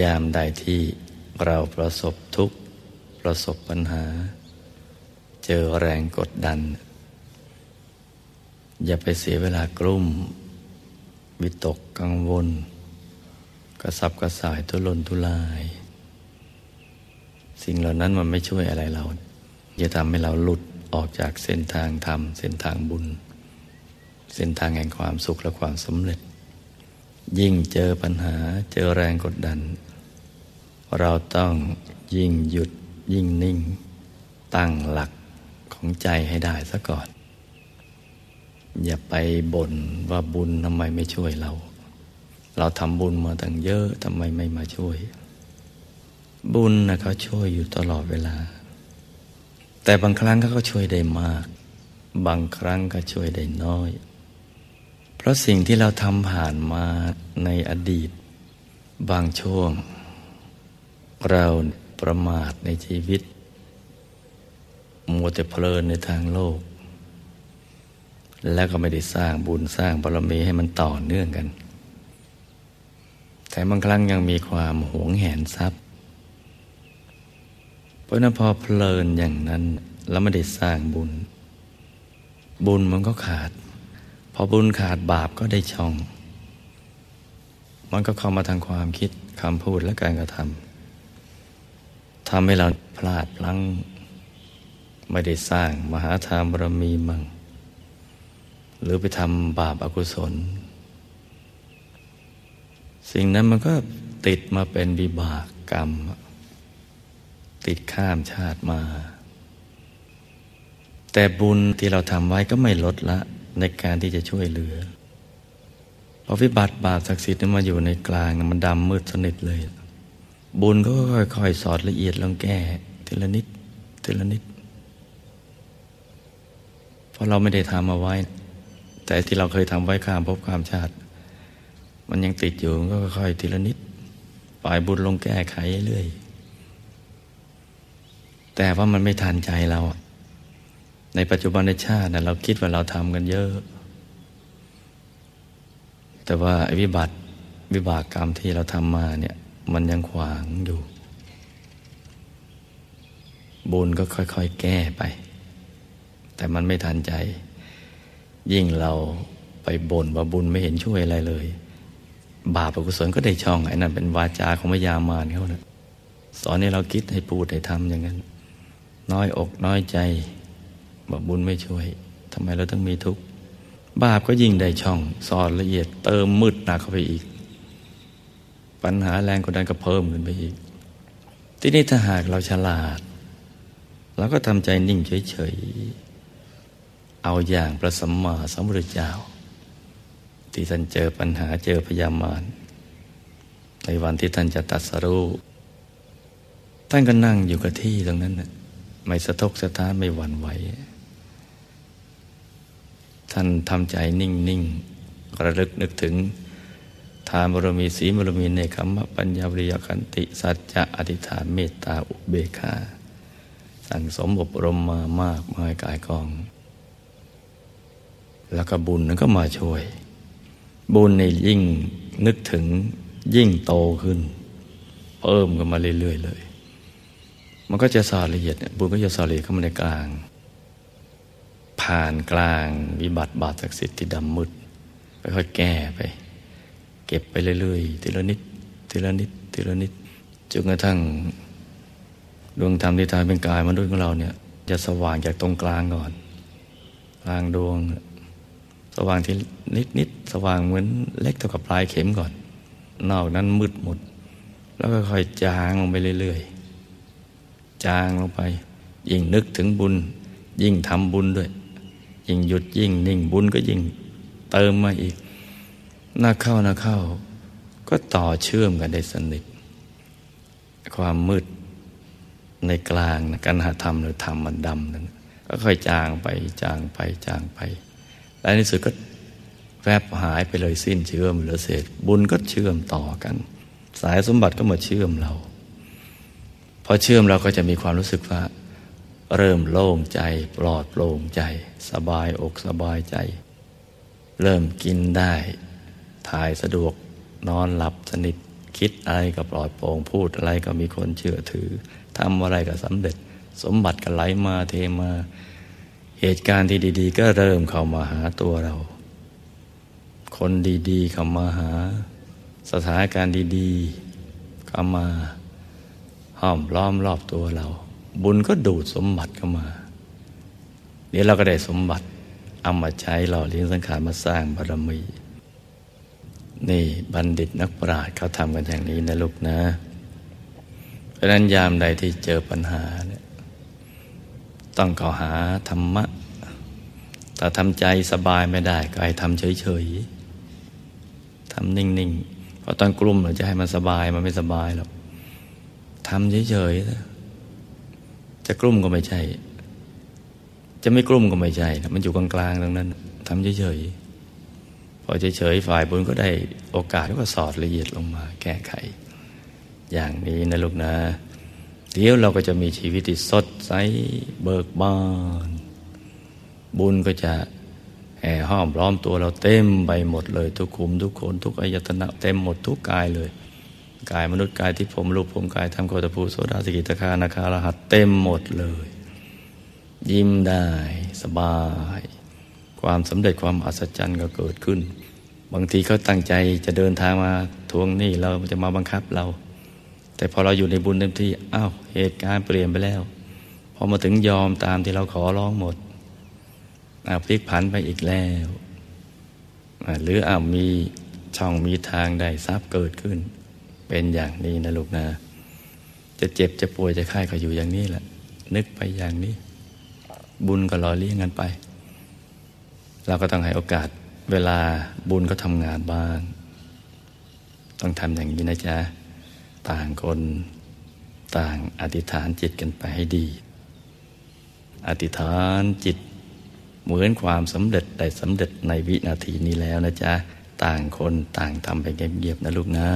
ยามใดที่เราประสบทุกข์ ประสบปัญหา เจอแรงกดดัน อย่าไปเสียเวลากลุ้มวิตกกังวล กระสับกระส่ายทุรนทุราย สิ่งเหล่านั้นมันไม่ช่วยอะไรเรา จะทำให้เราหลุดออกจากเส้นทางธรรม เส้นทางบุญ เส้นทางแห่งความสุขและความสำเร็จ ยิ่งเจอปัญหาเจอแรงกดดัน เราต้องยิ่งหยุดยิ่งนิ่ง ตั้งหลักของใจให้ได้ซะก่อน อย่าไปบ่นว่าบุญทำไมไม่ช่วยเรา เราทำบุญมาตั้งเยอะทำไมไม่มาช่วย บุญนะเขาช่วยอยู่ตลอดเวลา แต่บางครั้งเขาก็ช่วยได้มาก บางครั้งก็ช่วยได้น้อย เพราะสิ่งที่เราทำผ่านมาในอดีต บางช่วง เราประมาทในชีวิต มัวแต่เพลินในทางโลก แล้วก็ไม่ได้สร้างบุญสร้างบารมีให้มันต่อเนื่องกัน แต่บางครั้งยังมีความหวงแหนทรัพย์เพราะนั้นพอเพลินอย่างนั้นแล้วไม่ได้สร้างบุญ บุญมันก็ขาด พอบุญขาดบาปก็ได้ช่อง มันก็เข้ามาทางความคิดคำพูดและการกระทำทำให้เราพลาดพลั้ง ไม่ได้สร้างมหาทานบารมีมั่งหรือไปทำบาปอากุศล สิ่งนั้นมันก็ติดมาเป็นวิบากกรรม ติดข้ามชาติมา แต่บุญที่เราทำไว้ก็ไม่ลดละ ในการที่จะช่วยเหลือพอวิบัติบาปศักดิ์สิทธิ์มาอยู่ในกลางมันดำมืดสนิทเลย บุญก็ค่อยๆสอดละเอียดลงแก้ทีละนิดทีละนิดเพราะเราไม่ได้ทำเอาไว้ แต่ที่เราเคยทำไว้ข้ามภพข้ามชาติ มันยังติดอยู่ก็ค่อยๆทีละนิดปล่อยบุญลงแก้ไขเรื่อยแต่ว่ามันไม่ทันใจเรา ในปัจจุบันในชาตินะเราคิดว่าเราทำกันเยอะ แต่ว่าวิบัติวิบากกรรมที่เราทำมาเนี่ย มันยังขวางอยู่ บุญก็ค่อย ๆ แก้ไป แต่มันไม่ทันใจ ยิ่งเราไปบ่นว่าบุญไม่เห็นช่วยอะไรเลย บาปอกุศลก็ได้ช่องไอ้นั่นเป็นวาจาของพยามารเขานะสอนให้เราคิดให้พูดให้ทำอย่างนั้น น้อยอกน้อยใจ บอกบุญไม่ช่วยทำไมเราต้องมีทุกข์บาปก็ยิ่งได้ช่องสอนละเอียดเติมมืดหนักเข้าไปอีก ปัญหาแรงกดดันก็เพิ่มขึ้นไปอีก ที่นี่ถ้าหากเราฉลาดเราก็ทำใจนิ่งเฉยๆ เอาอย่างพระสัมมาสัมพุทธเจ้า ที่ท่านเจอปัญหาเจอพยามารในวันที่ท่านจะตัดสรู้ท่านก็นั่งอยู่กับที่ตรงนั้น ไม่สะทกสะท้านไม่หวั่นไหว ท่านทำใจนิ่งนิ่งระลึกนึกถึง ทานบรมีสีบรมีในคำปัญญาวิริยคันติ สัจจะอธิษฐานเมตตาอุเบกขาสั่งสมอบรมมามากมายกายกอง แล้วก็บุญนั้นก็มาช่วย บุญในยิ่งนึกถึงยิ่งโตขึ้น เพิ่มกันมาเรื่อยๆเลย มันก็จะสอดละเอียดบุญก็จะสอดละเอียดเข้ามาในกลาง ผ่านกลางวิบัติบาปศักดิ์สิทธิ์ที่ดำมืดค่อยๆแก้ไป เก็บไปเรื่อยๆ ทีละนิด ทีละนิด ทีละนิดจนกระทั่งดวงธรรมที่ทายเป็นกายมนุษย์ของเราเนี่ย จะสว่างจากตรงกลางก่อนกลางดวง สว่างที่นิดนิดสว่างเหมือนเล็กเท่ากับปลายเข็มก่อน นอกนั้นมืดหมด แล้วก็ค่อยจางลงไปเรื่อยๆ จางลงไป ยิ่งนึกถึงบุญ ยิ่งทำบุญด้วย ยิ่งหยุดยิ่งนิ่งบุญก็ยิ่งเติมมาอีกหน้าเข้าหน้าเข้า ก็ต่อเชื่อมกันได้สนิทความมืดในกลางนะการหาธรรมหรือธรรมมันดำนั้นก็ค่อยจางไปจางไปจางไป และในสุดก็แวบหายไปเลยสิ้นเชื่อมเหลือเศษ บุญก็เชื่อมต่อกัน สายสมบัติก็มาเชื่อมเราพอเชื่อมเราก็จะมีความรู้สึกว่า เริ่มโล่งใจปลอดโปร่งใจ สบายอกสบายใจ เริ่มกินได้ ถ่ายสะดวกนอนหลับสนิทคิดอะไรก็ปลอดโปร่งพูดอะไรก็มีคนเชื่อถือทำอะไรก็สำเร็จ สมบัติก็ไหลมาเทมา เหตุการณ์ที่ดี ๆ ก็เริ่มเข้ามาหาตัวเรา คนดีๆเข้ามาหา สถานการณ์ดีๆเข้ามาห้อมล้อมรอบตัวเรา บุญก็ดูดสมบัติเข้ามา เดี๋ยวเราก็ได้สมบัติเอามาใช้หล่อเลี้ยงสังขารมาสร้างบารมี นี่บัณฑิตนักปราชญ์เขาทำกันอย่างนี้นะลูกนะ เพราะนั้นยามใดที่เจอปัญหาเนี่ยต้องเข้าหาธรรมะ ถ้าทำใจสบายไม่ได้ ก็ให้ทำเฉยๆทำนิ่งๆเพราะตอนกลุ่มเราจะให้มันสบายมันไม่สบายหรอกทำเฉยๆ จะกลุ่มก็ไม่ใช่ จะไม่กลุ่มก็ไม่ใช่มันอยู่กลางๆตรงนั้นทำเฉยๆพอเฉยๆฝ่ายบุญก็ได้โอกาสก็สอดละเอียดลงมา แก้ไข อย่างนี้นะลูกนะเดี๋ยวเราก็จะมีชีวิตที่สดใสเบิกบาน บุญก็จะแห่ห้อมล้อมตัวเราเต็มไปหมดเลย ทุกขุมทุกคนทุกอายตนะเต็มหมดทุกกายเลย กายมนุษย์กายที่ผมรูปผมกายทำโคตภูโสดาสกิตคานาคารหัสเต็มหมดเลย ยิ้มได้สบาย ความสำเร็จความอัศจรรย์ก็เกิดขึ้น บางทีเขาตั้งใจจะเดินทางมาทวงหนี้เราจะมาบังคับเรา แต่พอเราอยู่ในบุญเต็มที่อ้าวเหตุการณ์เปลี่ยนไปแล้วพอมาถึงยอมตามที่เราขอร้องหมดอาพลิกผันไปอีกแล้วหรืออ้าวมีช่องมีทางได้ทรัพย์เกิดขึ้น เป็นอย่างนี้นะลูกนะ จะเจ็บจะป่วยจะไข้ก็อยู่อย่างนี้แหละ นึกไปอย่างนี้ บุญก็รอเลี้ยงกันไป เราก็ต้องให้โอกาสเวลาบุญก็ทำงานบ้าง ต้องทำอย่างนี้นะจ๊ะ ต่างคนต่างอธิษฐานจิตกันไปให้ดี อธิษฐานจิตเหมือนความสำเร็จได้สำเร็จในวินาทีนี้แล้วนะจ๊ะ ต่างคนต่างทำไปเงียบๆนะลูกนะ